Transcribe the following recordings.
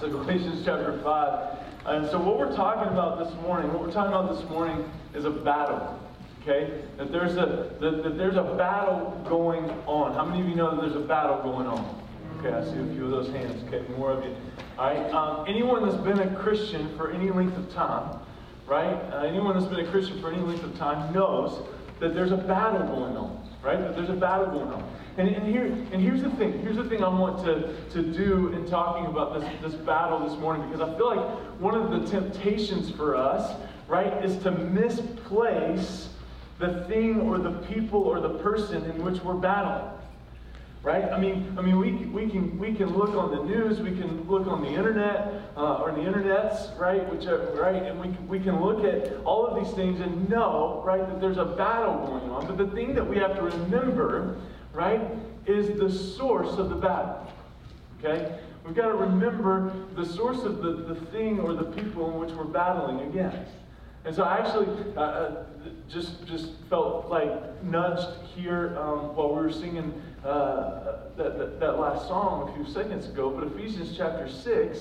So Galatians chapter 5. And so what we're talking about this morning, what we're talking about this morning is a battle. Okay? That there's a that, that there's a battle going on. How many of you know that there's a battle going on? Okay, I see a few of those hands. Okay, more of you. All right. Um, anyone that's been a Christian for any length of time, right? Uh, anyone that's been a Christian for any length of time knows that there's a battle going on, right? That there's a battle going on. And, and, here, and here's the thing. Here's the thing I want to, to do in talking about this, this battle this morning, because I feel like one of the temptations for us, right, is to misplace the thing or the people or the person in which we're battling. Right? I mean, I mean, we, we can we can look on the news, we can look on the internet uh, or the internets, right? Whichever, right? And we we can look at all of these things and know, right, that there's a battle going on. But the thing that we have to remember, right, is the source of the battle. Okay? We've got to remember the source of the, the thing or the people in which we're battling against. And so I actually uh, uh, just just felt like nudged here um, while we were singing uh, that, that, that, last song a few seconds ago. But Ephesians chapter 6,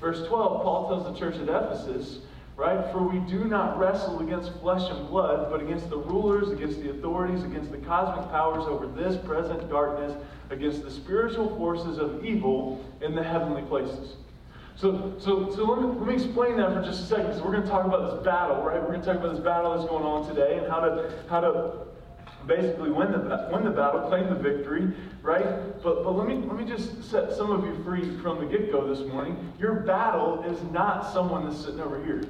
verse 12, Paul tells the church at Ephesus, right? For we do not wrestle against flesh and blood, but against the rulers, against the authorities, against the cosmic powers over this present darkness, against the spiritual forces of evil in the heavenly places. So, so, so let, me, let me explain that for just a second, because we're going to talk about this battle, right? We're going to talk about this battle that's going on today and how to, how to basically win the, win the battle, claim the victory, right? But, but let, me, let me just set some of you free from the get go this morning. Your battle is not someone that's sitting over here.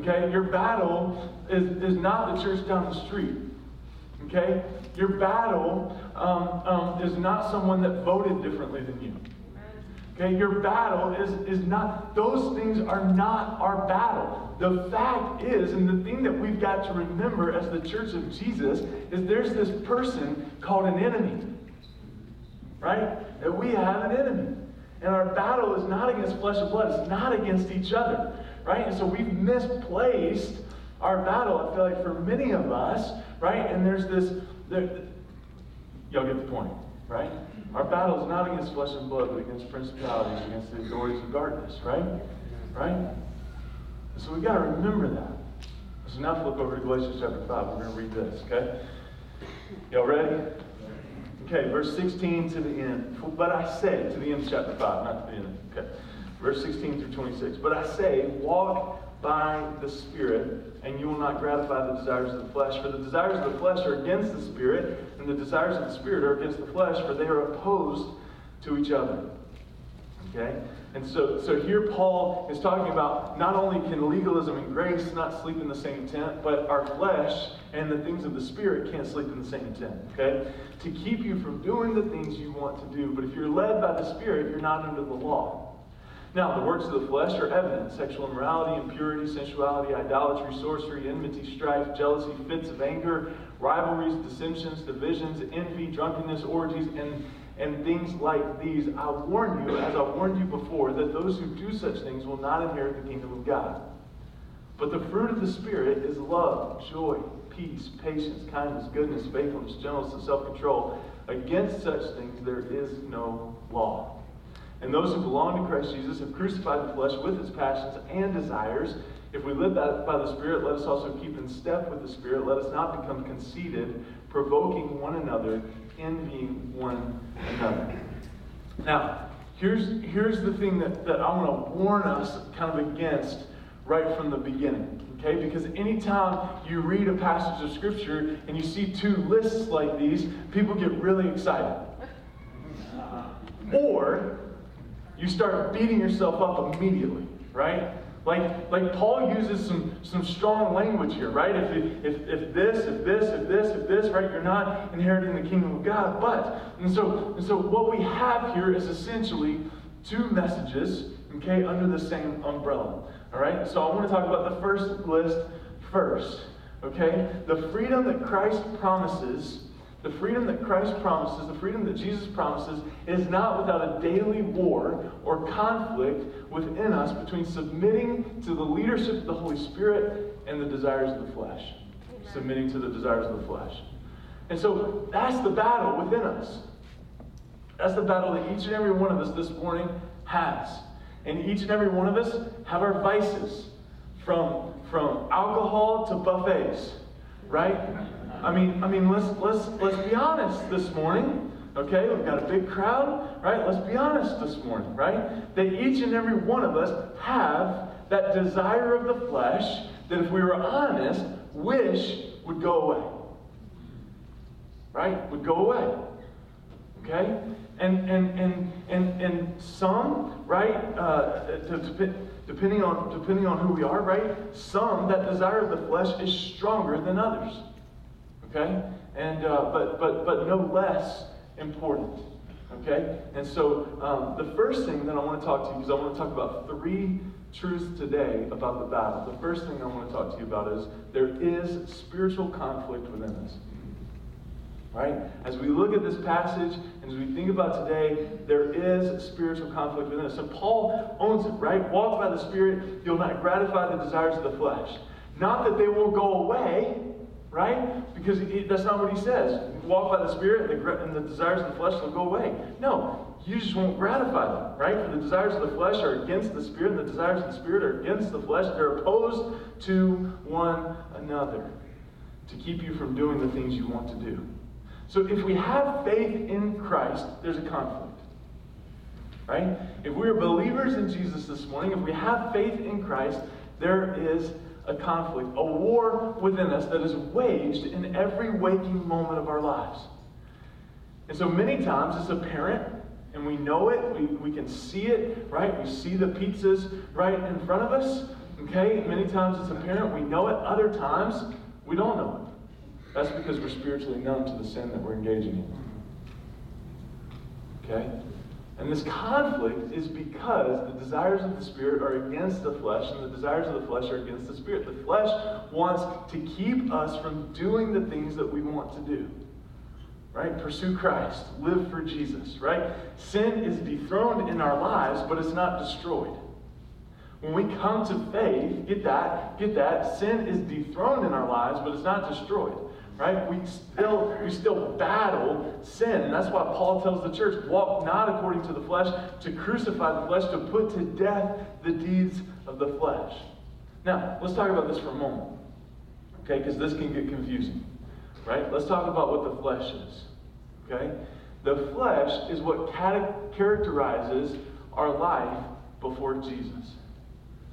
Okay? Your battle is, is not the church down the street. Okay? Your battle um, um, is not someone that voted differently than you. Okay, your battle is, is not, those things are not our battle. The fact is, and the thing that we've got to remember as the church of Jesus, is there's this person called an enemy. Right? That we have an enemy. And our battle is not against flesh and blood, it's not against each other. Right? And so we've misplaced our battle, I feel like, for many of us, right? And there's this, there, y'all get the point, right? Our battle is not against flesh and blood, but against principalities, against the authorities of darkness, right? Right? So we've got to remember that. So now flip over to Galatians chapter 5. We're going to read this, okay? Y'all ready? Okay, verse 16 to the end. But I say, to the end of chapter 5, not to the end. Okay. Verse 16 through 26. But I say, walk by the Spirit, and you will not gratify the desires of the flesh. For the desires of the flesh are against the Spirit, and the desires of the Spirit are against the flesh, for they are opposed to each other. Okay? And so, so here Paul is talking about not only can legalism and grace not sleep in the same tent, but our flesh and the things of the Spirit can't sleep in the same tent. Okay? To keep you from doing the things you want to do. But if you're led by the Spirit, you're not under the law. Now, the works of the flesh are evident sexual immorality, impurity, sensuality, idolatry, sorcery, enmity, strife, jealousy, fits of anger, rivalries, dissensions, divisions, envy, drunkenness, orgies, and, and things like these. I warn you, as I warned you before, that those who do such things will not inherit the kingdom of God. But the fruit of the Spirit is love, joy, peace, patience, kindness, goodness, faithfulness, gentleness, and self control. Against such things there is no law. And those who belong to Christ Jesus have crucified the flesh with its passions and desires. If we live by the Spirit, let us also keep in step with the Spirit. Let us not become conceited, provoking one another, envying one another. Now, here's, here's the thing that, that I want to warn us kind of against right from the beginning. Okay? Because anytime you read a passage of Scripture and you see two lists like these, people get really excited. Or you start beating yourself up immediately, right? Like, like Paul uses some, some strong language here, right? If, if, if this, if this, if this, if this, right, you're not inheriting the kingdom of God. But, and so, and so what we have here is essentially two messages, okay, under the same umbrella. All right? So I want to talk about the first list first. Okay? The freedom that Christ promises the freedom that Christ promises, the freedom that Jesus promises, is not without a daily war or conflict within us between submitting to the leadership of the Holy Spirit and the desires of the flesh. Amen. Submitting to the desires of the flesh. And so that's the battle within us. That's the battle that each and every one of us this morning has. And each and every one of us have our vices from, from alcohol to buffets, right? I mean, I mean, let's, let's, let's be honest this morning. Okay, we've got a big crowd, right? Let's be honest this morning, right? That each and every one of us have that desire of the flesh that, if we were honest, wish would go away. Right? Would go away. Okay? And and and and and some, right? Uh, depending on depending on who we are, right? Some that desire of the flesh is stronger than others. Okay? And uh, but but but no less important. Okay? And so um, the first thing that I want to talk to you, because I want to talk about three truths today about the battle. The first thing I want to talk to you about is there is spiritual conflict within us. Right? As we look at this passage and as we think about today, there is spiritual conflict within us. And Paul owns it, right? Walk by the Spirit, you'll not gratify the desires of the flesh. Not that they won't go away, right? Because he, that's not what he says. Walk by the Spirit, and the, and the desires of the flesh will go away. No, you just won't gratify them, right? For the desires of the flesh are against the Spirit, and the desires of the Spirit are against the flesh. They're opposed to one another to keep you from doing the things you want to do. So if we have faith in Christ, there's a conflict. Right? If we are believers in Jesus this morning, if we have faith in Christ, there is a conflict, a war within us that is waged in every waking moment of our lives. And so many times it's apparent and we know it, we, we can see it, right? We see the pizzas right in front of us, okay? Many times it's apparent, we know it, other times we don't know it. That's because we're spiritually numb to the sin that we're engaging in. Okay? And this conflict is because the desires of the Spirit are against the flesh, and the desires of the flesh are against the Spirit. The flesh wants to keep us from doing the things that we want to do. Right? Pursue Christ. Live for Jesus. Right? Sin is dethroned in our lives, but it's not destroyed. When we come to faith, get that, get that, sin is dethroned in our lives, but it's not destroyed right? We still, we still battle sin. And that's why Paul tells the church, walk not according to the flesh, to crucify the flesh, to put to death the deeds of the flesh. Now, let's talk about this for a moment. Okay, because this can get confusing. Right? Let's talk about what the flesh is. Okay? The flesh is what characterizes our life before Jesus.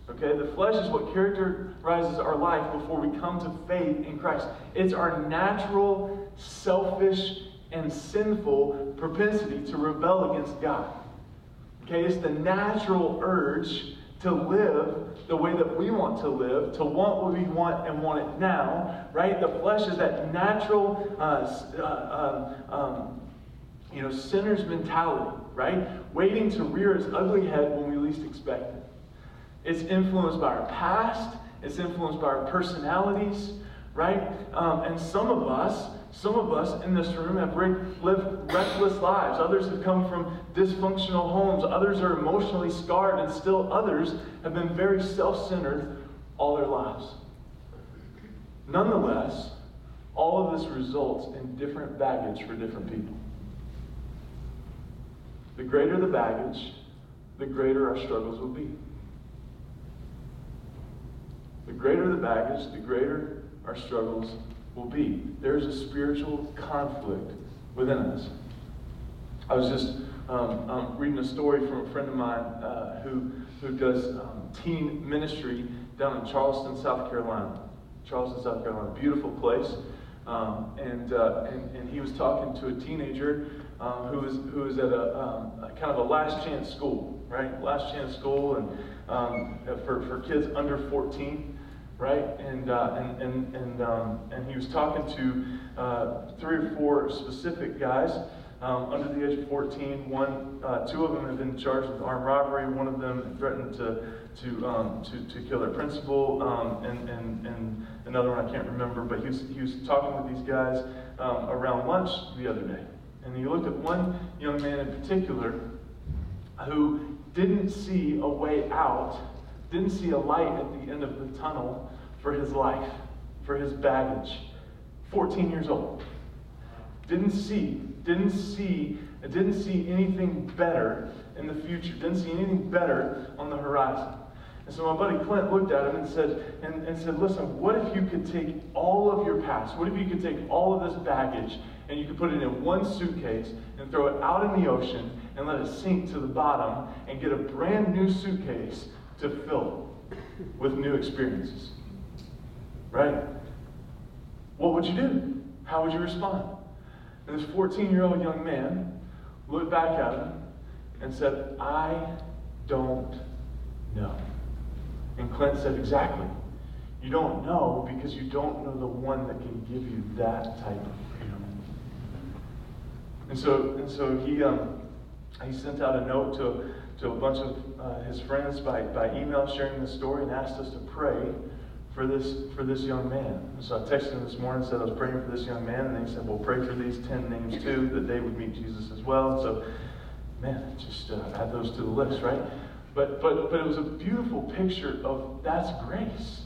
Okay, the flesh is what characterizes our life before we come to faith in Christ. It's our natural, selfish, and sinful propensity to rebel against God. Okay, it's the natural urge to live the way that we want to live, to want what we want and want it now, right? The flesh is that natural, uh, uh, um, um, you know, sinner's mentality, right? Waiting to rear its ugly head when we least expect it. It's influenced by our past, it's influenced by our personalities, right? Um, and some of us, some of us in this room have lived reckless lives. Others have come from dysfunctional homes. Others are emotionally scarred, and still others have been very self centered all their lives. Nonetheless, all of this results in different baggage for different people. The greater the baggage, the greater our struggles will be. The greater the baggage, the greater our struggles will be. There's a spiritual conflict within us. I was just um, um, reading a story from a friend of mine uh, who, who does um, teen ministry down in Charleston, South Carolina. Charleston, South Carolina, beautiful place. Um, and, uh, and, and he was talking to a teenager um, who was who was at a, um, a, kind of a last chance school, right? Last chance school, and um, for for kids under 14 right? And, uh, and, and, and, um, and he was talking to uh, three or four specific guys um, under the age of 14. One, uh, two of them have been charged with armed robbery. One of them threatened to, to, um, to, to kill their principal. Um, and, and, and another one I can't remember. But he was, he was talking with these guys um, around lunch the other day. And he looked at one young man in particular who didn't see a way out didn't see a light at the end of the tunnel for his life, for his baggage. 14 years old. Didn't see, didn't see, didn't see anything better in the future, didn't see anything better on the horizon. And so my buddy Clint looked at him and said, and, and said, listen, what if you could take all of your past? What if you could take all of this baggage and you could put it in one suitcase and throw it out in the ocean and let it sink to the bottom and get a brand new suitcase to fill with new experiences? Right? What would you do? How would you respond? And this 14 year old young man looked back at him and said, I don't know. And Clint said, Exactly. You don't know because you don't know the one that can give you that type of freedom. And so, and so he, um, he sent out a note to, to a bunch of uh, his friends by, by email sharing the story and asked us to pray for this for this young man. So I texted him this morning and said I was praying for this young man, and he said, "Well, pray for these ten names too, that they would meet Jesus as well." So, man, just uh, add those to the list, right? But but but it was a beautiful picture of that's grace,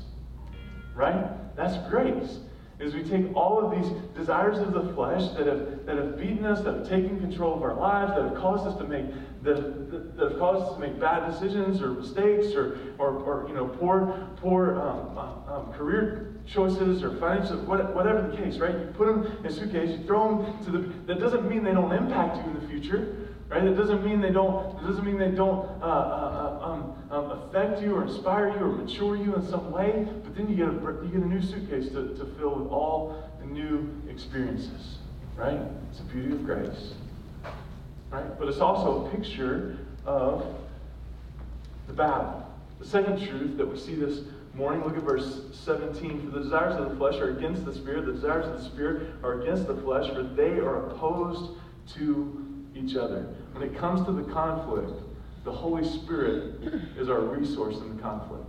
right? That's grace. Is we take all of these desires of the flesh that have that have beaten us, that have taken control of our lives, that have caused us to make that, that have caused us to make bad decisions or mistakes or, or, or you know, poor, poor um, uh, um, career choices or financial, whatever the case, right? You put them in a suitcase, you throw them to the, that doesn't mean they don't impact you in the future, right? That doesn't mean they don't, it doesn't mean they don't uh, uh, uh, um, um, affect you or inspire you or mature you in some way, but then you get a, you get a new suitcase to, to fill with all the new experiences, right? It's the beauty of grace. Right? But it's also a picture of the battle. The second truth that we see this morning, look at verse 17. For the desires of the flesh are against the Spirit, the desires of the Spirit are against the flesh, for they are opposed to each other. When it comes to the conflict, the Holy Spirit is our resource in the conflict.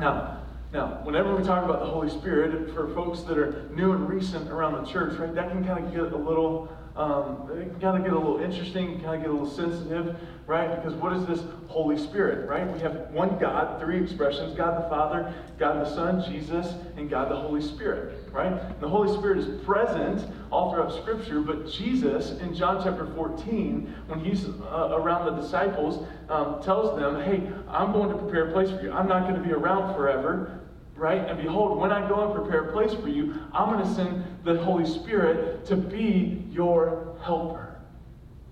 Now, now, whenever we talk about the Holy Spirit, for folks that are new and recent around the church, right, that can kind of get a little um, it kind of get a little interesting, kind of get a little sensitive, right? Because what is this Holy Spirit, right? We have one God, three expressions God the Father, God the Son, Jesus, and God the Holy Spirit, right? The Holy Spirit is present all throughout Scripture, but Jesus in John chapter 14, when he's uh, around the disciples, um, tells them, hey, I'm going to prepare a place for you. I'm not going to be around forever, right? And behold, when I go and prepare a place for you, I'm going to send the Holy Spirit to be your helper.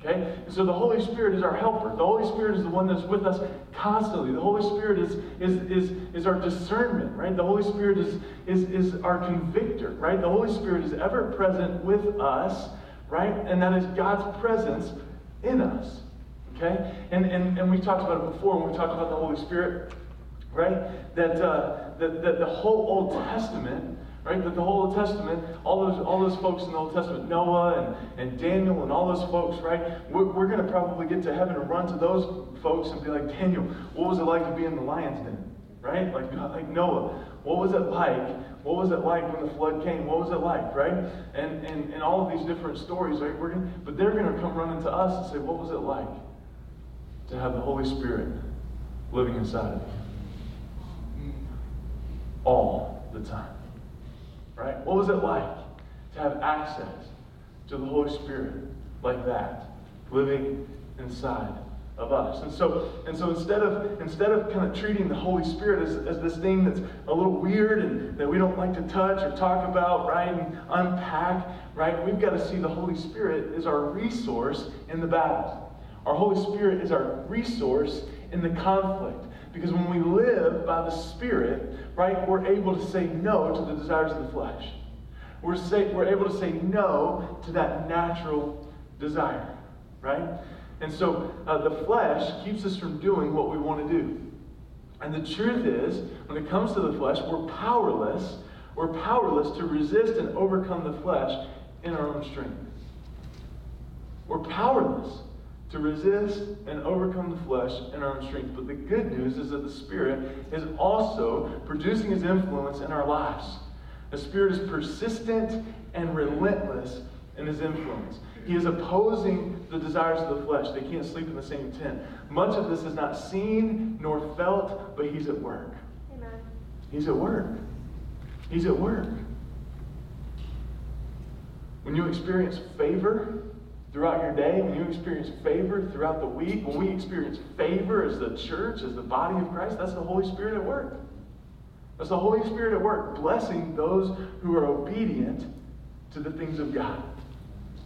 Okay? And so the Holy Spirit is our helper. The Holy Spirit is the one that's with us constantly. The Holy Spirit is, is, is, is our discernment, right? The Holy Spirit is, is, is our convictor, right? The Holy Spirit is ever present with us, right? And that is God's presence in us. Okay? And, and, and we talked about it before when we talked about the Holy Spirit right? That, uh, that, that the whole Old Testament, right? That the whole Old Testament, all those, all those folks in the Old Testament, Noah and, and Daniel and all those folks, right? We're, we're going to probably get to heaven and run to those folks and be like, Daniel, what was it like to be in the lion's den? Right? Like, like Noah, what was it like? What was it like when the flood came? What was it like, right? And and, and all of these different stories, right? We're gonna, but they're going to come running to us and say, what was it like to have the Holy Spirit living inside of you? All the time. Right? What was it like to have access to the Holy Spirit like that, living inside of us? And so, and so instead of instead of kind of treating the Holy Spirit as, as this thing that's a little weird and that we don't like to touch or talk about, right, and unpack, right, we've got to see the Holy Spirit is our resource in the battle. Our Holy Spirit is our resource in the conflict. Because when we live by the Spirit, right, we're able to say no to the desires of the flesh. We're, say, we're able to say no to that natural desire, right? And so uh, the flesh keeps us from doing what we want to do. And the truth is, when it comes to the flesh, we're powerless. We're powerless to resist and overcome the flesh in our own strength. We're powerless to resist and overcome the flesh in our own strength. But the good news is that the Spirit is also producing His influence in our lives. The Spirit is persistent and relentless in His influence. He is opposing the desires of the flesh. They can't sleep in the same tent. Much of this is not seen nor felt, but He's at work. Amen. He's at work. He's at work. When you experience favor, throughout your day, when you experience favor throughout the week, when we experience favor as the church, as the body of Christ, that's the Holy Spirit at work. That's the Holy Spirit at work, blessing those who are obedient to the things of God.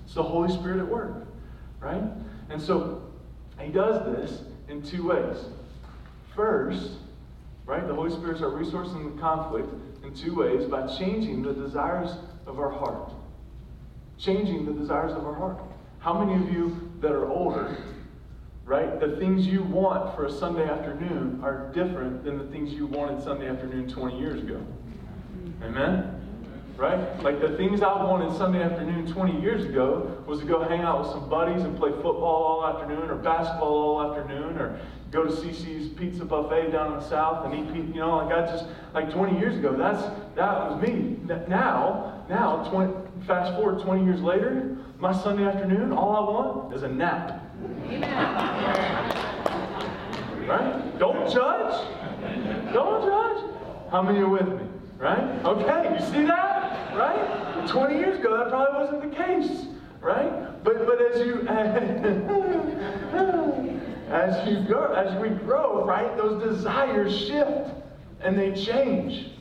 It's the Holy Spirit at work, right? And so he does this in two ways. First, right, the Holy Spirit's our resource in the conflict in two ways by changing the desires of our heart. Changing the desires of our heart. How many of you that are older, right, the things you want for a Sunday afternoon are different than the things you wanted Sunday afternoon 20 years ago? Amen? Right? Like the things I wanted Sunday afternoon 20 years ago was to go hang out with some buddies and play football all afternoon or basketball all afternoon or go to CiCi's Pizza Buffet down in the South and eat pizza. You know, like I just, like 20 years ago, that's, that was me. Now, now, 20, fast forward 20 years later, my Sunday afternoon, all I want is a nap. Right? Don't judge. Don't judge. How many are with me? Right? Okay, you see that? Right? 20 years ago, that probably wasn't the case. Right? But but as you as you go, as we grow, right, those desires shift and they change.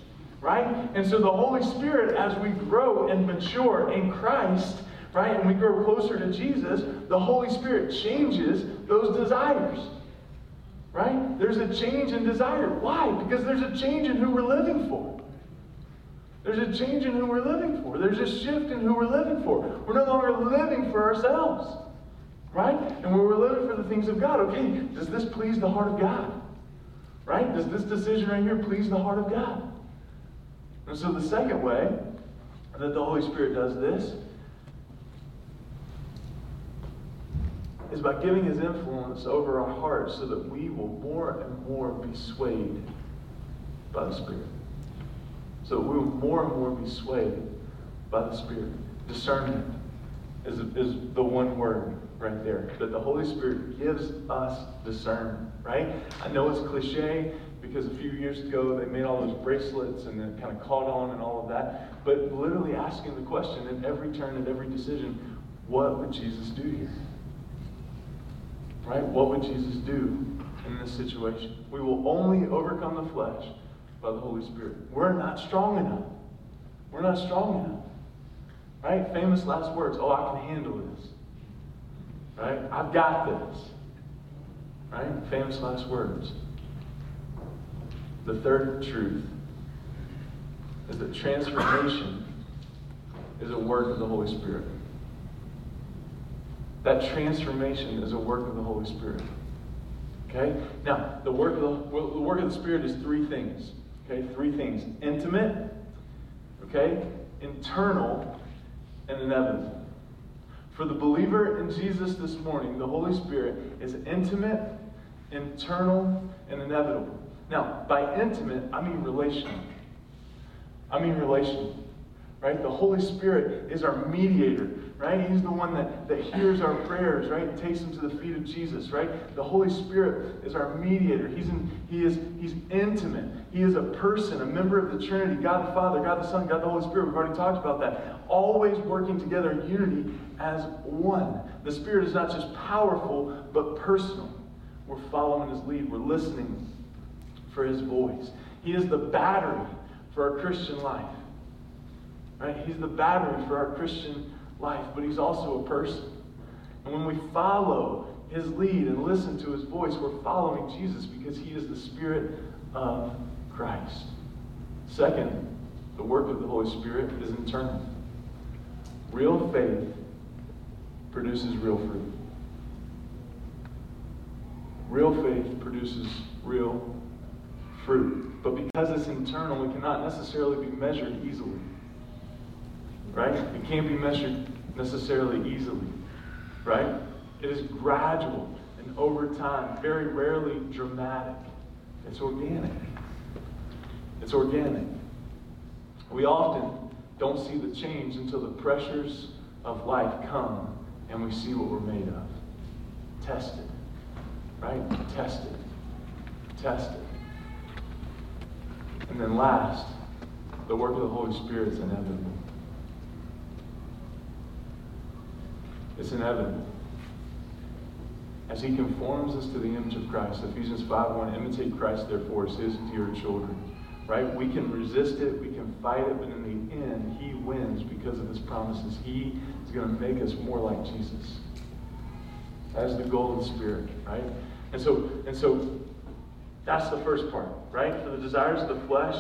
Right? And so the Holy Spirit, as we grow and mature in Christ, right, and we grow closer to Jesus, the Holy Spirit changes those desires. Right? There's a change in desire. Why? Because there's a change in who we're living for. There's a change in who we're living for. There's a shift in who we're living for. We're no longer living for ourselves. Right? And when we're living for the things of God, okay, does this please the heart of God? Right? Does this decision right here please the heart of God? And so the second way that the Holy Spirit does this is by giving his influence over our hearts so that we will more and more be swayed by the Spirit. So we will more and more be swayed by the Spirit. Discernment is, is the one word right there. That the Holy Spirit gives us discernment, right? I know it's cliche because a few years ago they made all those bracelets and then kind of caught on and all of that. But literally asking the question at every turn, at every decision, what would Jesus do here? Right? What would Jesus do in this situation? We will only overcome the flesh by the Holy Spirit. We're not strong enough. We're not strong enough. Right? Famous last words. Oh, I can handle this. Right? I've got this. Right? Famous last words. The third truth is that transformation is a work of the Holy Spirit. That transformation is a work of the Holy Spirit. Okay? Now, the work of the, the work of the Spirit is three things. Okay, three things. Intimate, okay, internal, and inevitable. For the believer in Jesus this morning, the Holy Spirit is intimate, internal, and inevitable. Now, by intimate, I mean relational. I mean relational. Right? The Holy Spirit is our mediator right? He's the one that, that hears our prayers, right? Takes them to the feet of Jesus, right? The Holy Spirit is our mediator. He's in, he is he's intimate. He is a person, a member of the Trinity, God the Father, God the Son, God the Holy Spirit. We've already talked about that. Always working together in unity as one. The Spirit is not just powerful, but personal. We're following his lead. We're listening for his voice. He is the battery for our Christian life. Right? He's the battery for our Christian life, but he's also a person. And when we follow his lead and listen to his voice, we're following Jesus because he is the Spirit of Christ. Second, the work of the Holy Spirit is internal. Real faith produces real fruit. Real faith produces real fruit. But because it's internal, it cannot necessarily be measured easily right? It can't be measured necessarily easily, right? It is gradual and over time, very rarely dramatic. It's organic. It's organic. We often don't see the change until the pressures of life come and we see what we're made of. Tested, right? Tested. Tested. And then last, the work of the Holy Spirit is inevitable. It's inevitable. As he conforms us to the image of Christ, Ephesians 5 1, imitate Christ, therefore, as his dear children. Right? We can resist it, we can fight it, but in the end, he wins because of his promises. He is going to make us more like Jesus. As the golden spirit, right? And so, and so that's the first part, right? For the desires of the flesh,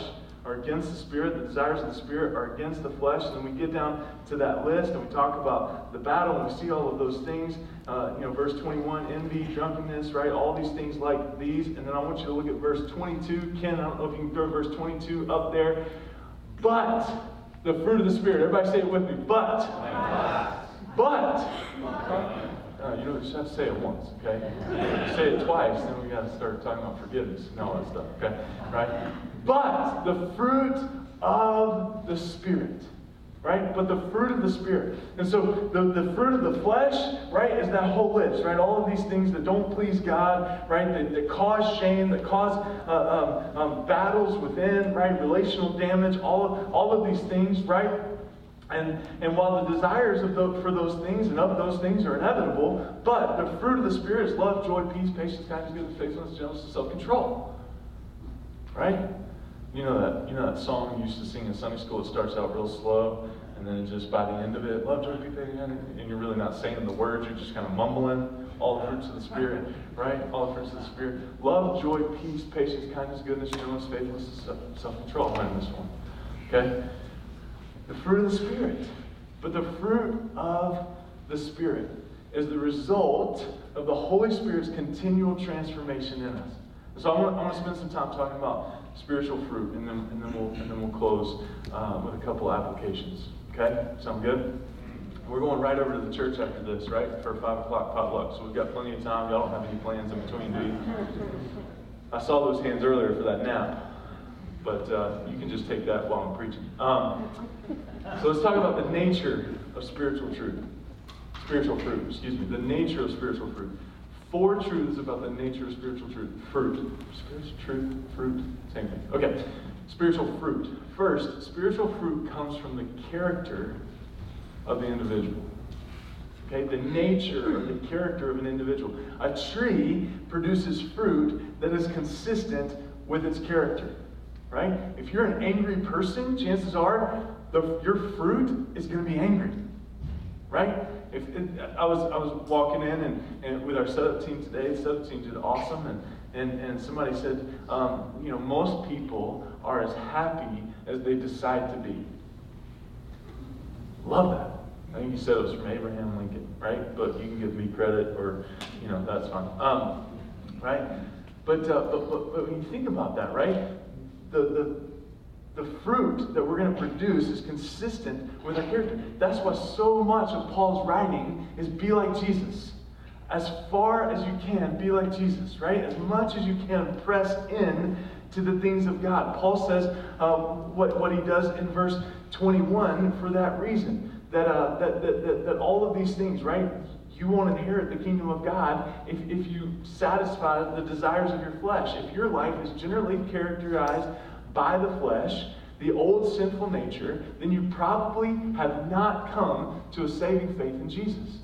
are against the Spirit, the desires of the Spirit are against the flesh. And then we get down to that list and we talk about the battle and we see all of those things. Uh, you know, verse 21, envy, drunkenness, right? All these things like these. And then I want you to look at verse 22. Ken, I don't know if you can throw verse 22 up there. But the fruit of the Spirit. Everybody say it with me. But. But. Uh, you know, just have to say it once, okay? Say it twice, then we got to start talking about forgiveness and all that stuff, okay? Right? But the fruit of the Spirit. Right? But the fruit of the Spirit. And so the, the fruit of the flesh, right, is that whole list, right? All of these things that don't please God, right, that, that cause shame, that cause uh, um, um, battles within, right, relational damage, all of, all of these things, right? And, and while the desires of the, for those things and of those things are inevitable, but the fruit of the Spirit is love, joy, peace, patience, kindness, goodness, faithfulness, gentleness, and self-control. Right? You know that you know that song you used to sing in Sunday school. It starts out real slow, and then just by the end of it, love, joy, peace, and you're really not saying the words. You're just kind of mumbling all the fruits of the Spirit, right? All the fruits of the Spirit: love, joy, peace, patience, kindness, goodness, gentleness, faithfulness, self-control. I'm in this one. Okay, the fruit of the Spirit, but the fruit of the Spirit is the result of the Holy Spirit's continual transformation in us. So I I want to spend some time talking about spiritual fruit, and then, and then, we'll, and then we'll close uh, with a couple applications. Okay? Sound good? We're going right over to the church after this, right? For a 5 o'clock potluck. So we've got plenty of time. Y'all don't have any plans in between, do you? I saw those hands earlier for that nap. But uh, you can just take that while I'm preaching. Um, so let's talk about the nature of spiritual truth. Spiritual fruit, excuse me. The nature of spiritual fruit. Four truths about the nature of spiritual truth. Fruit. Spiritual truth, fruit, same thing. Okay. Spiritual fruit. First, spiritual fruit comes from the character of the individual. Okay, the nature of the character of an individual. A tree produces fruit that is consistent with its character. Right? If you're an angry person, chances are the, your fruit is going to be angry. Right? If it, I was I was walking in and, and with our setup team today, the setup team did awesome, and and, and somebody said, um, you know, most people are as happy as they decide to be. Love that. I think you said it was from Abraham Lincoln, right? But you can give me credit, or you know, that's fine. Um, right? But, uh, but, but but when you think about that, right? The the the fruit that we're going to produce is consistent with our character. That's why so much of Paul's writing is be like Jesus. As far as you can, be like Jesus, right? As much as you can, press in to the things of God. Paul says uh, what, what he does in verse 21 for that reason. That, uh, that, that, that, that all of these things, right? You won't inherit the kingdom of God if, if you satisfy the desires of your flesh. If your life is generally characterized by the flesh, the old sinful nature, then you probably have not come to a saving faith in Jesus.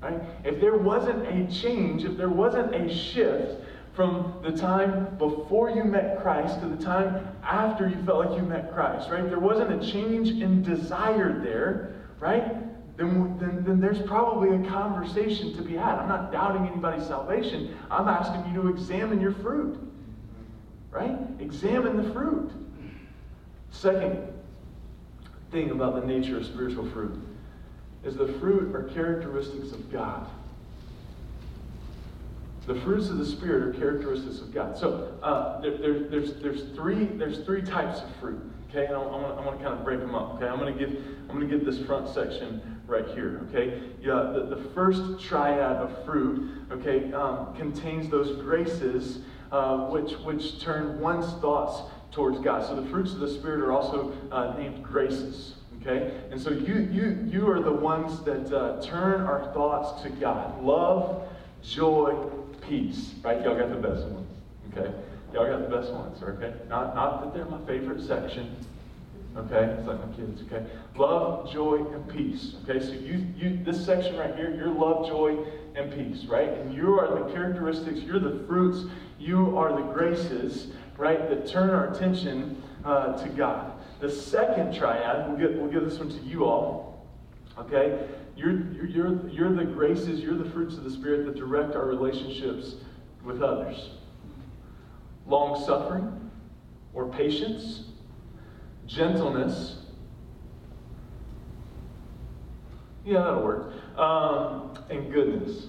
Right? If there wasn't a change, if there wasn't a shift from the time before you met Christ to the time after you felt like you met Christ, right? If there wasn't a change in desire there, right? Then, then, then there's probably a conversation to be had. I'm not doubting anybody's salvation. I'm asking you to examine your fruit. Right? Examine the fruit. Second thing about the nature of spiritual fruit is the fruit are characteristics of God. The fruits of the Spirit are characteristics of God. So uh, there, there, there's, there's, three, there's three types of fruit. Okay, and I, I want to kind of break them up. Okay, I'm going to give I'm going to give this front section right here. Okay, yeah, the, the first triad of fruit. Okay, um, contains those graces uh, which, which turn one's thoughts towards God. So the fruits of the Spirit are also uh, named graces. Okay? And so you, you, you are the ones that uh, turn our thoughts to God. Love, joy, peace. Right? Y'all got the best ones. Okay? Y'all got the best ones, okay? Not, not that they're my favorite section, Okay, it's like my kids. Okay, love, joy, and peace. Okay, so you, you, this section right here, you're love, joy, and peace, right? And you are the characteristics, you're the fruits, you are the graces, right, that turn our attention uh, to God. The second triad, we'll, get, we'll give this one to you all. Okay, you're, you're, you're the graces, you're the fruits of the Spirit that direct our relationships with others. Long suffering or patience, gentleness. Yeah, that'll work. Um, and goodness.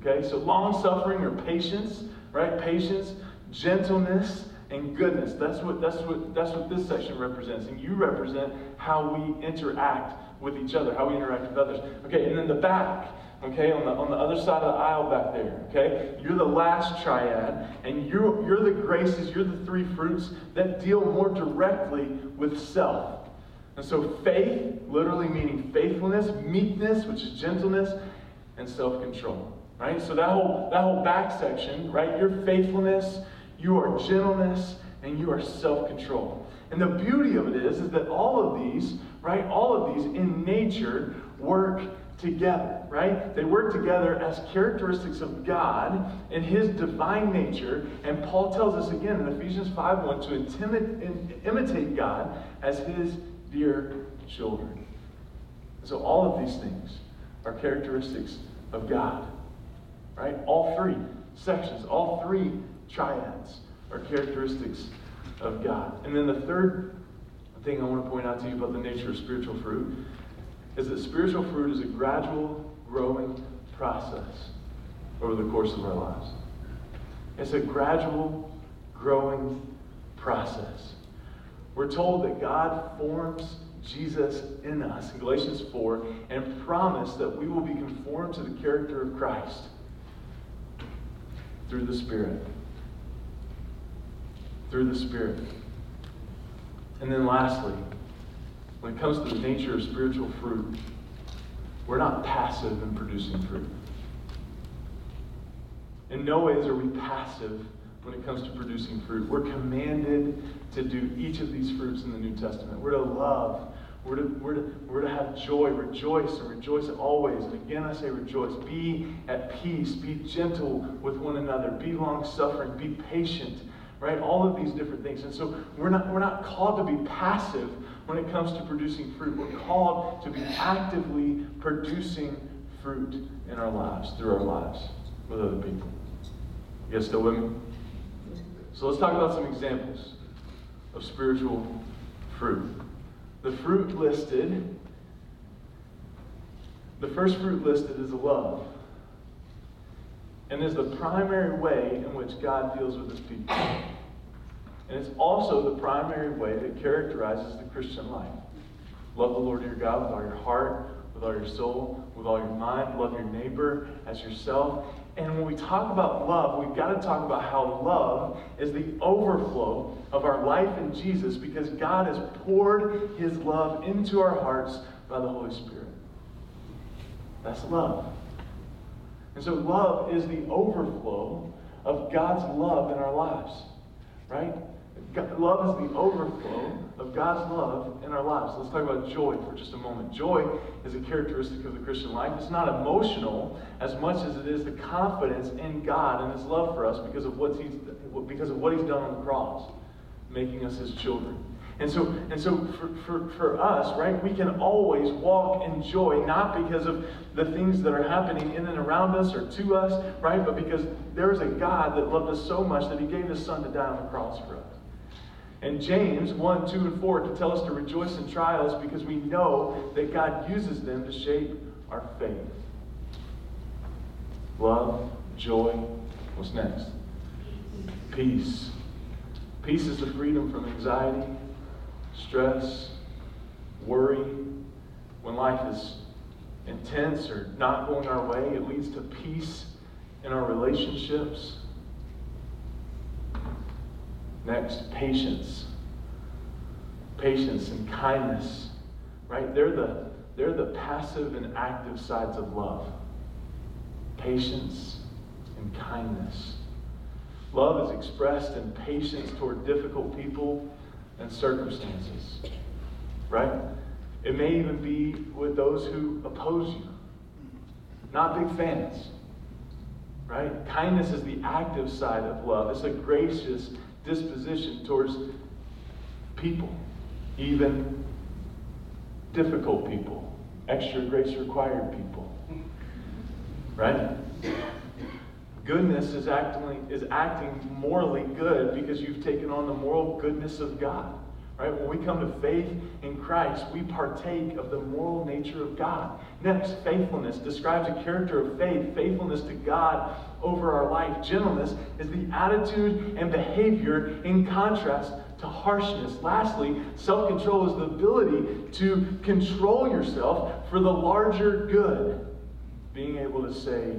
Okay, so long suffering or patience, right? Patience, gentleness, and goodness. That's what that's what that's what this section represents. And you represent how we interact with each other, how we interact with others. Okay, and then the back, okay, on the on the other side of the aisle back there, okay, you're the last triad, and you're you're the graces, you're the three fruits that deal more directly with self. And so faith, literally meaning faithfulness, meekness, which is gentleness, and self-control. Right? So that whole that whole back section, right? Your faithfulness, your gentleness, and you are self-control. And the beauty of it is, is that all of these, right, all of these in nature work together, right? They work together as characteristics of God in His divine nature. And Paul tells us again in Ephesians 5 1 to imitate God as His dear children. So all of these things are characteristics of God, right? All three sections, all three triads are characteristics of God. And then the third thing I want to point out to you about the nature of spiritual fruit is that spiritual fruit is a gradual growing process over the course of our lives. It's a gradual growing process. We're told that God forms Jesus in us in Galatians 4 and promised that we will be conformed to the character of Christ through the Spirit. Through the Spirit. And then lastly, when it comes to the nature of spiritual fruit, we're not passive in producing fruit. In no ways are we passive when it comes to producing fruit. We're commanded to do each of these fruits in the New Testament. We're to love. We're to, we're, to, we're to have joy, rejoice, and rejoice always. And again, I say rejoice. Be at peace. Be gentle with one another. Be long suffering. Be patient. Right? All of these different things. And so we're not, we're not called to be passive when it comes to producing fruit. We're called to be actively producing fruit in our lives, through our lives, with other people. You guys still with me? So let's talk about some examples of spiritual fruit. The fruit listed, the first fruit listed is love. And is the primary way in which God deals with his people. And it's also the primary way that characterizes the Christian life. Love the Lord your God with all your heart, with all your soul, with all your mind. Love your neighbor as yourself. And when we talk about love, we've got to talk about how love is the overflow of our life in Jesus because God has poured his love into our hearts by the Holy Spirit. That's love. And so love is the overflow of God's love in our lives, right? God, love is the overflow of God's love in our lives. Let's talk about joy for just a moment. Joy is a characteristic of the Christian life. It's not emotional as much as it is the confidence in God and His love for us because of what He's because of what He's done on the cross, making us His children. And so, and so for, for, for us, right, we can always walk in joy, not because of the things that are happening in and around us or to us, right, but because there is a God that loved us so much that he gave his son to die on the cross for us. And James 1, 2, and 4 to tell us to rejoice in trials because we know that God uses them to shape our faith. Love, joy. What's next? Peace. Peace is the freedom from anxiety, stress, worry. When life is intense or not going our way, it leads to peace in our relationships. Next, patience. Patience and kindness. Right? They're the, they're the passive and active sides of love. Patience and kindness. Love is expressed in patience toward difficult people and circumstances. right? It may even be with those who oppose you. Not big fans, right? Kindness is the active side of love. It's a gracious disposition towards people, even difficult people, extra grace required people, right? Goodness is acting, is acting morally good because you've taken on the moral goodness of God. Right? When we come to faith in Christ, we partake of the moral nature of God. Next, faithfulness describes a character of faith, faithfulness to God over our life. Gentleness is the attitude and behavior in contrast to harshness. Lastly, self control is the ability to control yourself for the larger good. Being able to say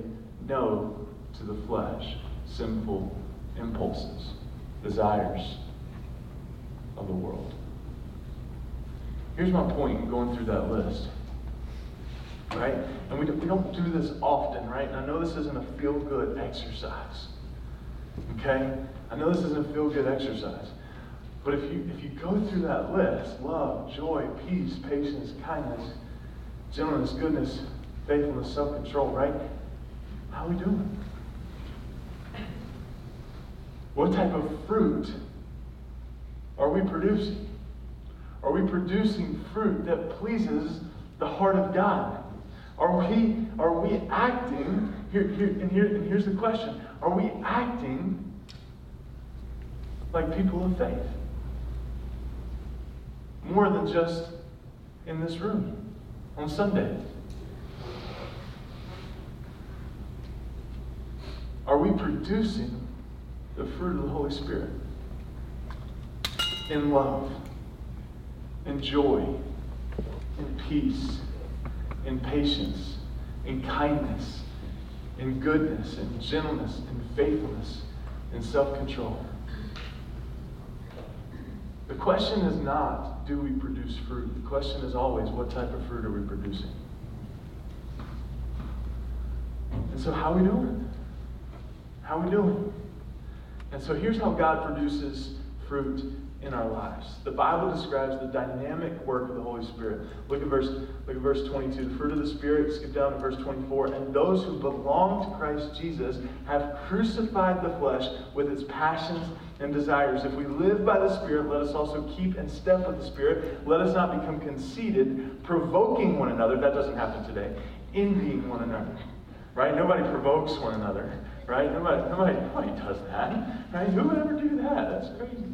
no to the flesh, sinful impulses, desires of the world. Here's my point going through that list. Right? And we, we don't do this often, right? And I know this isn't a feel good exercise. Okay? I know this isn't a feel good exercise. But if you, if you go through that list love, joy, peace, patience, kindness, gentleness, goodness, faithfulness, self control, right? How are we doing? What type of fruit are we producing? Are we producing fruit that pleases the heart of God? Are we, are we acting, here, here, and, here, and here's the question are we acting like people of faith? More than just in this room on Sunday. Are we producing the fruit of the Holy Spirit? in love, in joy, in peace, in patience, in kindness, in goodness, in gentleness, in faithfulness, in self control. The question is not, do we produce fruit? The question is always, what type of fruit are we producing? And so, how are we doing? How are we doing? And so, here's how God produces fruit in our lives. The Bible describes the dynamic work of the Holy Spirit. Look at verse, look at verse 22. The fruit of the Spirit, skip down to verse 24. And those who belong to Christ Jesus have crucified the flesh with its passions and desires. If we live by the Spirit, let us also keep in step with the Spirit. Let us not become conceited, provoking one another. That doesn't happen today. Envying one another. Right? Nobody provokes one another. Right? Nobody, nobody, nobody does that. Right? Who would ever do that? That's crazy.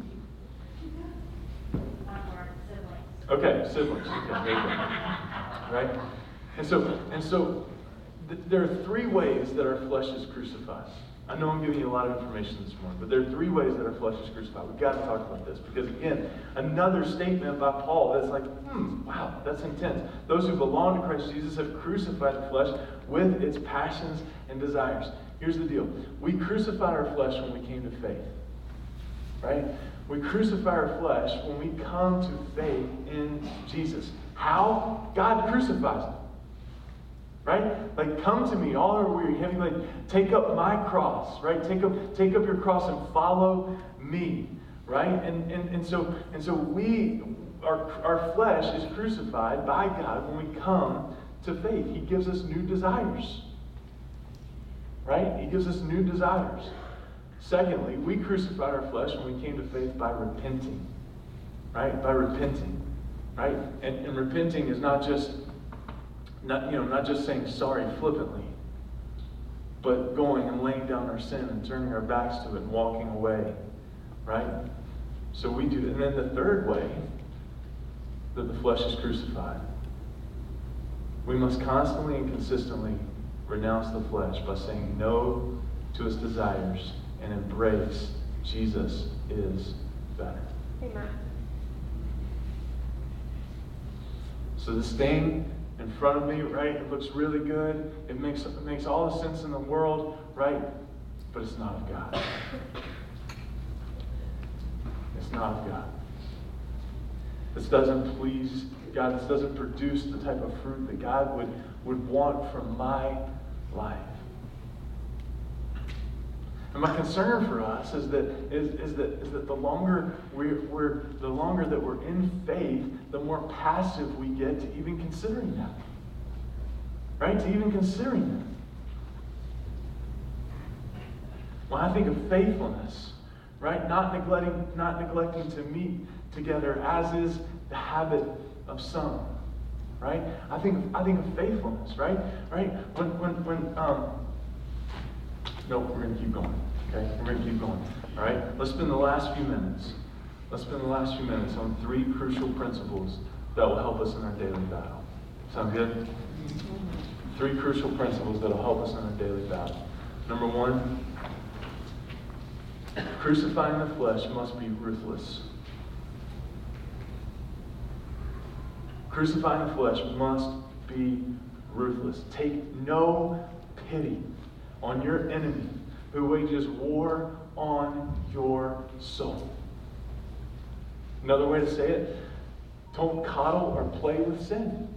Okay, siblings. Okay, right? And so, and so th- there are three ways that our flesh is crucified. I know I'm giving you a lot of information this morning, but there are three ways that our flesh is crucified. We've got to talk about this because, again, another statement by Paul that's like, hmm, wow, that's intense. Those who belong to Christ Jesus have crucified the flesh with its passions and desires. Here's the deal we crucified our flesh when we came to faith, right? We crucify our flesh when we come to faith in Jesus. How? God crucifies them. Right? Like, come to me, all are weary, heavy like, take up my cross, right? Take up, take up your cross and follow me. Right? And, and, and so and so we our, our flesh is crucified by God when we come to faith. He gives us new desires. Right? He gives us new desires. Secondly, we crucified our flesh when we came to faith by repenting. Right? By repenting. Right? And, and repenting is not just not, you know, not just saying sorry flippantly, but going and laying down our sin and turning our backs to it and walking away. Right? So we do And then the third way that the flesh is crucified, we must constantly and consistently renounce the flesh by saying no to its desires and embrace Jesus is better. Amen. So this thing in front of me, right? It looks really good. It makes it makes all the sense in the world, right? But it's not of God. It's not of God. This doesn't please God. This doesn't produce the type of fruit that God would, would want from my life. And my concern for us is that is, is that is that the longer we're, we're the longer that we're in faith, the more passive we get to even considering that. Right? To even considering that. When I think of faithfulness, right? Not neglecting, not neglecting to meet together, as is the habit of some. Right? I think I think of faithfulness, right? Right? When when when um no, we're gonna keep going. Okay? We're gonna keep going. All right? Let's spend the last few minutes. Let's spend the last few minutes on three crucial principles that will help us in our daily battle. Sound good? Three crucial principles that will help us in our daily battle. Number one, crucifying the flesh must be ruthless. Crucifying the flesh must be ruthless. Take no pity on your enemy who wages war on your soul. Another way to say it don't coddle or play with sin.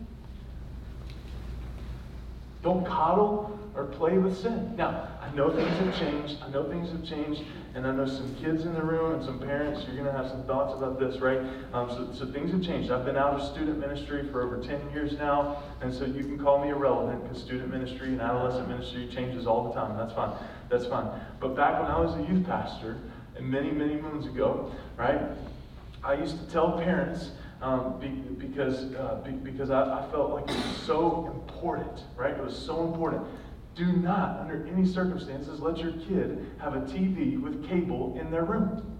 Don't coddle or play with sin. Now, I know things have changed. I know things have changed. And I know some kids in the room and some parents, you're going to have some thoughts about this, right? Um, so, so things have changed. I've been out of student ministry for over 10 years now. And so you can call me irrelevant because student ministry and adolescent ministry changes all the time. That's fine. That's fine. But back when I was a youth pastor, and many, many moons ago, right, I used to tell parents, um, be, because, uh, be, because I, I felt like it was so important, right? It was so important. Do not, under any circumstances, let your kid have a TV with cable in their room.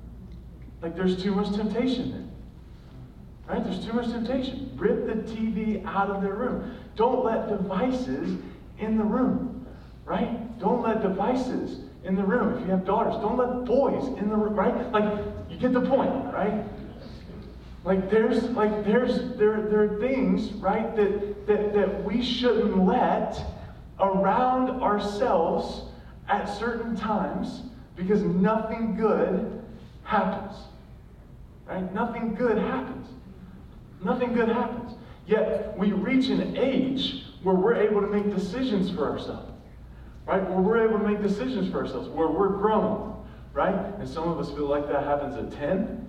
Like there's too much temptation there. Right? There's too much temptation. Rip the TV out of their room. Don't let devices in the room. Right? Don't let devices in the room. If you have daughters, don't let boys in the room. Right? Like you get the point, right? Like there's like there's there there are things, right, that that, that we shouldn't let around ourselves at certain times because nothing good happens. Right? Nothing good happens. Nothing good happens. Yet we reach an age where we're able to make decisions for ourselves. Right? Where we're able to make decisions for ourselves, where we're grown. Right? And some of us feel like that happens at 10,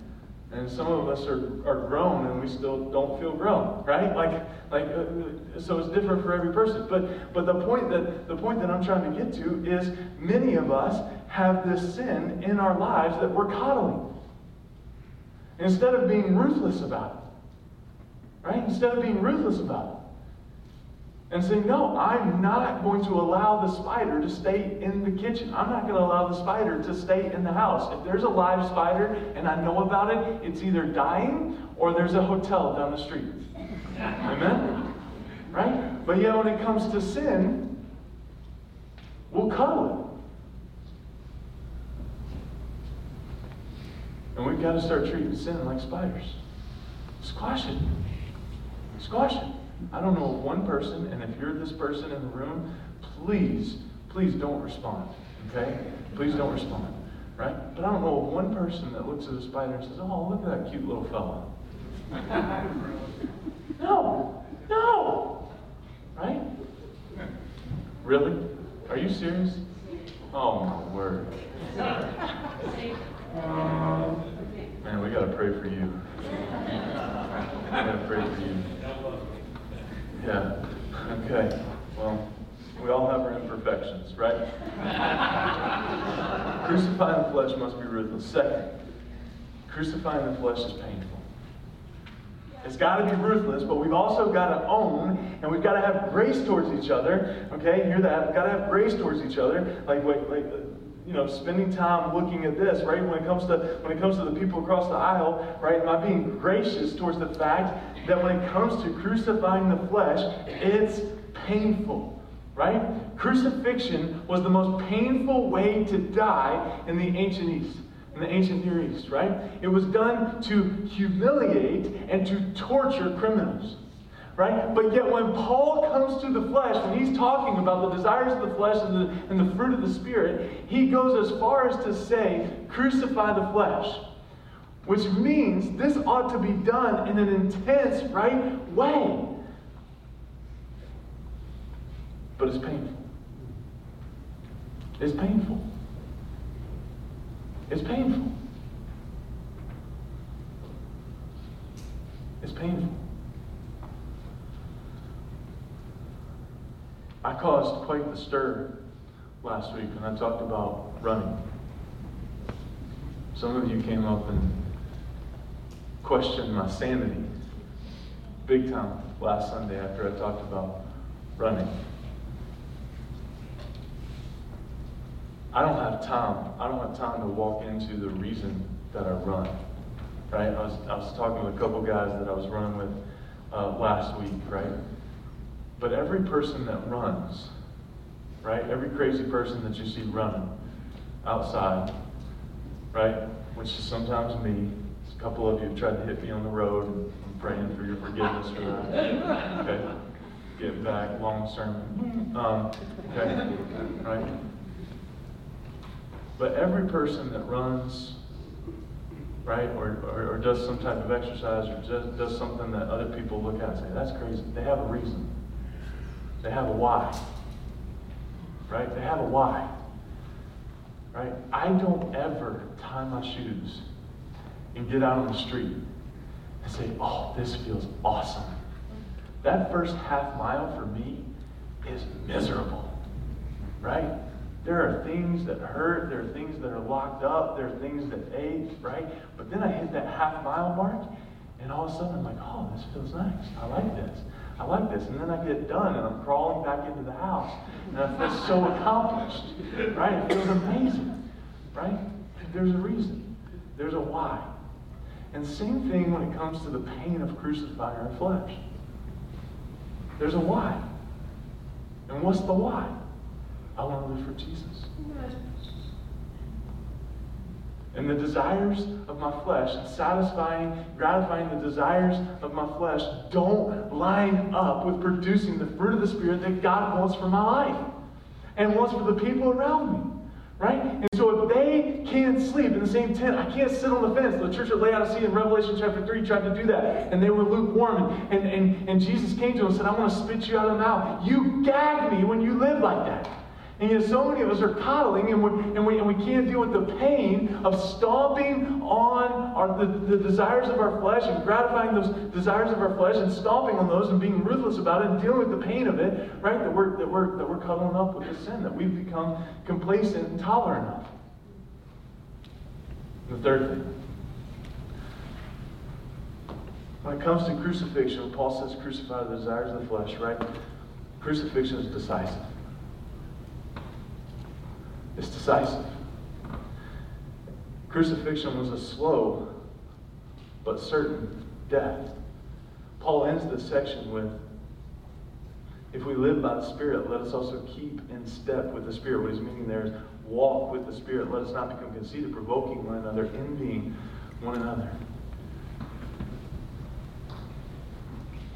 and some of us are, are grown and we still don't feel grown, right? Like, like, uh, so it's different for every person. But, but the point that the point that I'm trying to get to is many of us have this sin in our lives that we're coddling. Instead of being ruthless about it, right? Instead of being ruthless about it and say, No, I'm not going to allow the spider to stay in the kitchen. I'm not going to allow the spider to stay in the house. If there's a live spider and I know about it, it's either dying or there's a hotel down the street. Amen? Right? But yet, when it comes to sin, we'll cuddle it. And we've got to start treating sin like spiders. Squash it. Squash it. I don't know one person, and if you're this person in the room, please, please don't respond. Okay? Please don't respond. Right? But I don't know one person that looks at a spider and says, Oh, look at that cute little fellow. no. No. Right? Really? Are you serious? Oh my word. Man, we gotta pray for you. We gotta pray for you. Yeah. Okay. Well, we all have our imperfections, right? crucifying the flesh must be ruthless. Second, crucifying the flesh is painful. It's got to be ruthless, but we've also got to own and we've got to have grace towards each other. Okay, hear that? We've got to have grace towards each other. Like, like, like you know, spending time looking at this, right? When it comes to when it comes to the people across the aisle, right? Am I being gracious towards the fact that when it comes to crucifying the flesh, it's painful, right? Crucifixion was the most painful way to die in the ancient East, in the ancient Near East, right? It was done to humiliate and to torture criminals right? But yet, when Paul comes to the flesh, when he's talking about the desires of the flesh and the, and the fruit of the Spirit, he goes as far as to say, crucify the flesh. Which means this ought to be done in an intense, right way. But it's painful. It's painful. It's painful. It's painful. I caused quite the stir last week when I talked about running. Some of you came up and questioned my sanity big time last Sunday after I talked about running. I don't have time. I don't have time to walk into the reason that I run. Right? I was, I was talking with a couple guys that I was running with uh, last week, right? But every person that runs, right? Every crazy person that you see running outside, right? Which is sometimes me. A couple of you have tried to hit me on the road. and I'm praying for your forgiveness for that. Okay? Get back, long sermon. Um, okay? Right? But every person that runs, right, or, or, or, does some type of exercise, or does, does something that other people look at and say, that's crazy. They have a reason. They have a why. Right? They have a why. Right? I don't ever tie my shoes and get out on the street and say, oh, this feels awesome. That first half mile for me is miserable. Right? There are things that hurt. There are things that are locked up. There are things that ache, right? But then I hit that half mile mark, and all of a sudden I'm like, oh, this feels nice. I like this. I like this. And then I get done, and I'm crawling back into the house, and I feel so accomplished, right? It feels amazing, right? There's a reason. There's a why. And same thing when it comes to the pain of crucifying our flesh. There's a why. And what's the why? I want to live for Jesus. And the desires of my flesh, satisfying, gratifying the desires of my flesh, don't line up with producing the fruit of the Spirit that God wants for my life and wants for the people around me. Right? And so if they can't sleep in the same tent, I can't sit on the fence. The church at Laodicea in Revelation chapter 3 tried to do that. And they were lukewarm. And, and, and, and Jesus came to them and said, I want to spit you out of the mouth. You gag me when you live like that. And yet, so many of us are coddling, and we, and we, and we can't deal with the pain of stomping on our, the, the desires of our flesh and gratifying those desires of our flesh and stomping on those and being ruthless about it and dealing with the pain of it, right? That we're, that we're, that we're cuddling up with the sin, that we've become complacent and tolerant of. The third thing. When it comes to crucifixion, Paul says crucify the desires of the flesh, right? Crucifixion is decisive. It's decisive. Crucifixion was a slow but certain death. Paul ends this section with if we live by the Spirit, let us also keep in step with the Spirit. What he's meaning there is walk with the Spirit. Let us not become conceited, provoking one another, envying one another.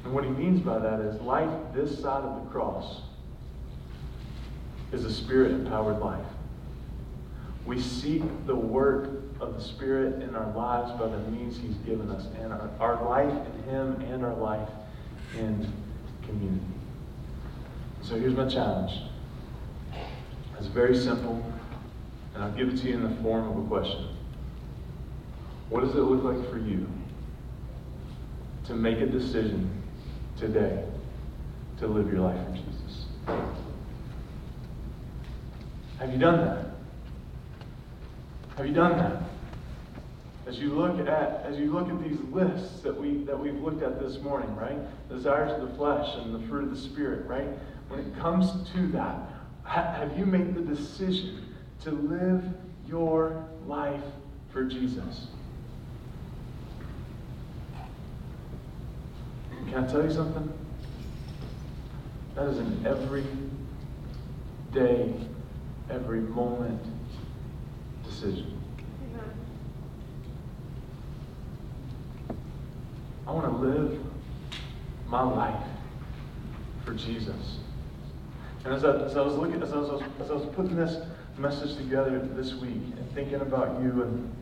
And what he means by that is life this side of the cross is a spirit empowered life. We seek the work of the Spirit in our lives by the means He's given us, and our, our life in Him and our life in community. So here's my challenge. It's very simple, and I'll give it to you in the form of a question. What does it look like for you to make a decision today to live your life for Jesus? Have you done that? Have you done that? As you look at as you look at these lists that we that we've looked at this morning, right? Desires of the flesh and the fruit of the spirit, right? When it comes to that, ha- have you made the decision to live your life for Jesus? Can I tell you something? That is an every day, every moment decision. I want to live my life for Jesus. And as I, as I was looking, as I was, as I was putting this message together this week and thinking about you and,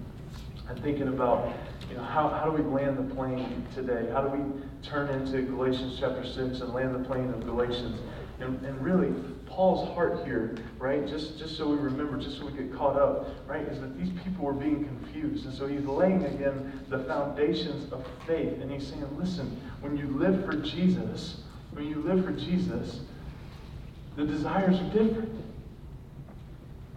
and thinking about you know, how, how do we land the plane today? How do we turn into Galatians chapter 6 and land the plane of Galatians? And, and really, Paul's heart here, right, just, just so we remember, just so we get caught up, right, is that these people were being confused. And so he's laying again the foundations of faith. And he's saying, listen, when you live for Jesus, when you live for Jesus, the desires are different.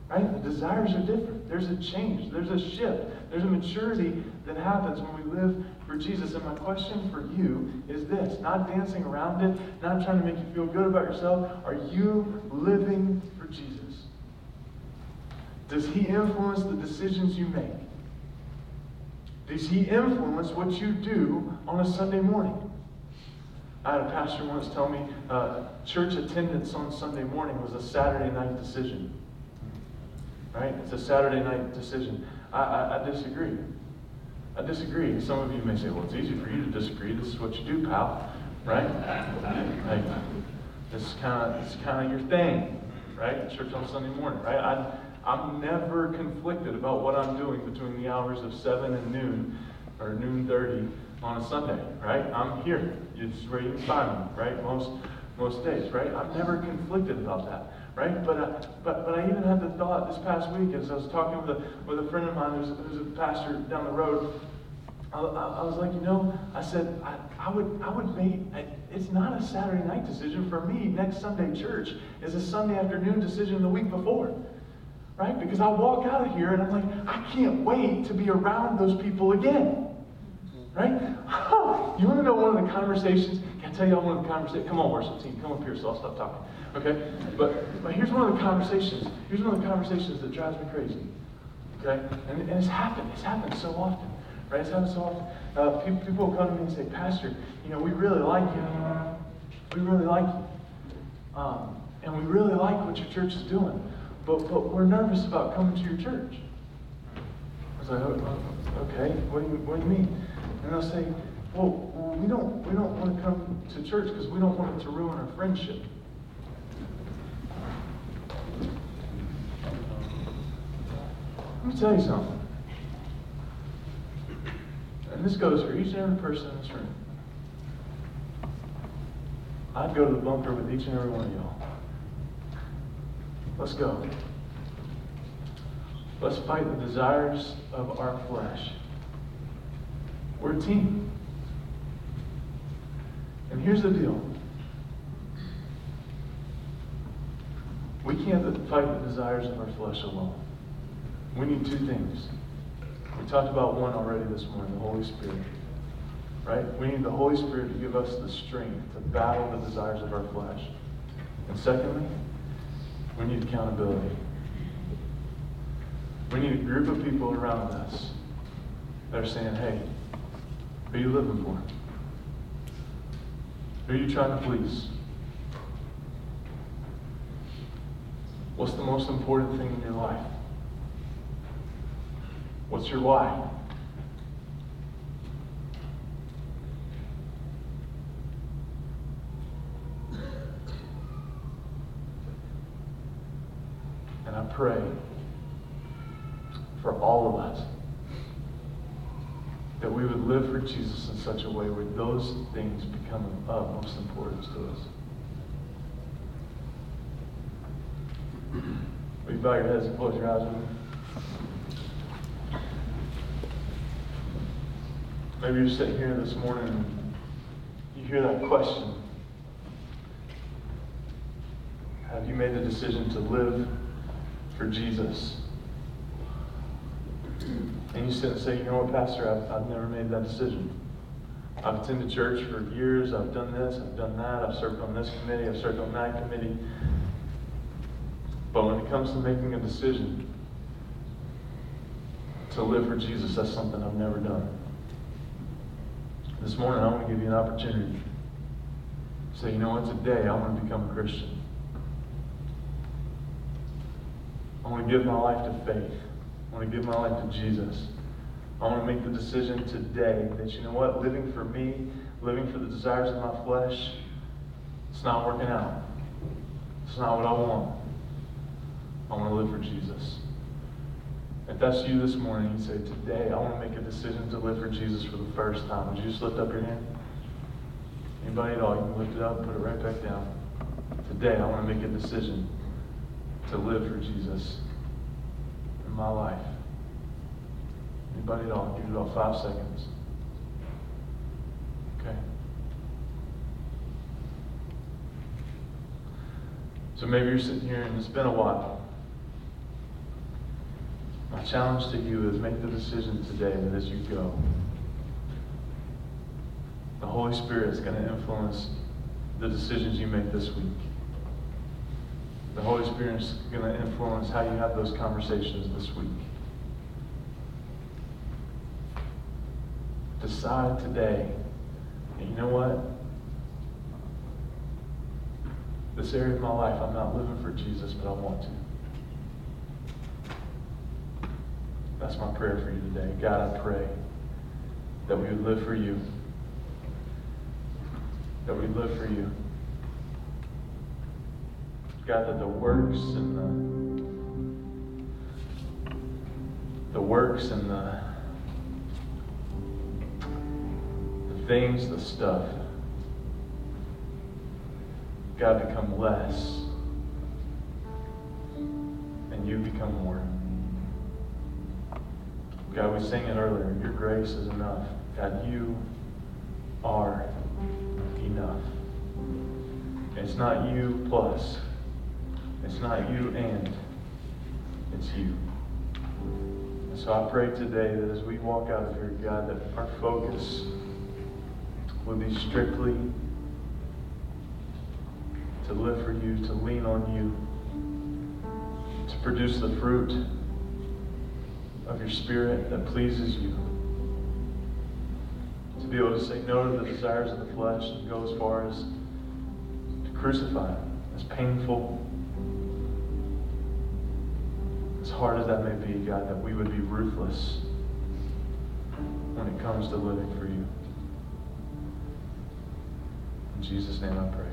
Right? The desires are different. There's a change. There's a shift. There's a maturity that happens when we live for Jesus. And my question for you is this not dancing around it, not trying to make you feel good about yourself. Are you living for Jesus? Does He influence the decisions you make? Does He influence what you do on a Sunday morning? I had a pastor once tell me uh, church attendance on Sunday morning was a Saturday night decision. Right? It's a Saturday night decision. I, I, I disagree. I disagree. Some of you may say, well, it's easy for you to disagree. This is what you do, pal. Right? Like, this is kind of this kind of your thing, right? Church on Sunday morning, right? I, I'm never conflicted about what I'm doing between the hours of 7 and noon or noon 30 on a Sunday, right? I'm here. It's where you find me, right? Most most days, right? I'm never conflicted about that right? But, uh, but, but I even had the thought this past week as I was talking with a, with a friend of mine who's, who's a pastor down the road. I, I, was like, you know, I said, I, I would, I would make, it's not a Saturday night decision for me. Next Sunday church is a Sunday afternoon decision the week before, right? Because I walk out of here and I'm like, I can't wait to be around those people again, right? you want to know one of the conversations? Can I tell you one of the conversations? Come on, worship team, come up here so I'll stop talking. Okay? But, but here's one of the conversations. Here's one of the conversations that drives me crazy. Okay? And, and it's happened. It's happened so often. Right? It's happened so often. Uh, people, people come to me and say, Pastor, you know, we really like you. We really like you. Um, and we really like what your church is doing. But, but we're nervous about coming to your church. I was like, oh, okay, what do you, what do you mean? And they'll say, well, we don't, we don't want to come to church because we don't want it to ruin our friendship. Let me tell you something. And this goes for each and every person in this room. I'd go to the bunker with each and every one of y'all. Let's go. Let's fight the desires of our flesh. We're a team. And here's the deal we can't fight the desires of our flesh alone. We need two things. We talked about one already this morning the Holy Spirit. Right? We need the Holy Spirit to give us the strength to battle the desires of our flesh. And secondly, we need accountability. We need a group of people around us that are saying, hey, who are you living for? Who are you trying to please? What's the most important thing in your life? What's your why? And I pray for all of us that we would live for Jesus in such a way where those things become of most importance to us. Will you bow your heads and close your eyes with me? Maybe you're sitting here this morning and you hear that question. Have you made the decision to live for Jesus? And you sit and say, you know what, Pastor, I've, I've never made that decision. I've attended church for years. I've done this, I've done that. I've served on this committee, I've served on that committee. But when it comes to making a decision to live for Jesus, that's something I've never done. This morning, I want to give you an opportunity. Say, you know what, today I want to become a Christian. I want to give my life to faith. I want to give my life to Jesus. I want to make the decision today that, you know what, living for me, living for the desires of my flesh, it's not working out. It's not what I want. I want to live for Jesus. If that's you this morning, you say, Today I want to make a decision to live for Jesus for the first time. Would you just lift up your hand? Anybody at all? You can lift it up, put it right back down. today I want to make a decision to live for Jesus in my life. Anybody at all? Give it about five seconds. Okay. So maybe you're sitting here and it's been a while. My challenge to you is make the decision today that as you go, the Holy Spirit is going to influence the decisions you make this week. The Holy Spirit is going to influence how you have those conversations this week. Decide today, and you know what? This area of my life, I'm not living for Jesus, but I want to. That's my prayer for you today. God, I pray that we would live for you. That we live for you. God, that the works and the the works and the the things, the stuff, God become less, and you become more. God, we sang it earlier. Your grace is enough. God, you are enough. It's not you plus. It's not you and. It's you. And so I pray today that as we walk out of here, God, that our focus will be strictly to live for you, to lean on you, to produce the fruit of your spirit that pleases you. To be able to say no to the desires of the flesh and go as far as to crucify, it, as painful, as hard as that may be, God, that we would be ruthless when it comes to living for you. In Jesus' name I pray.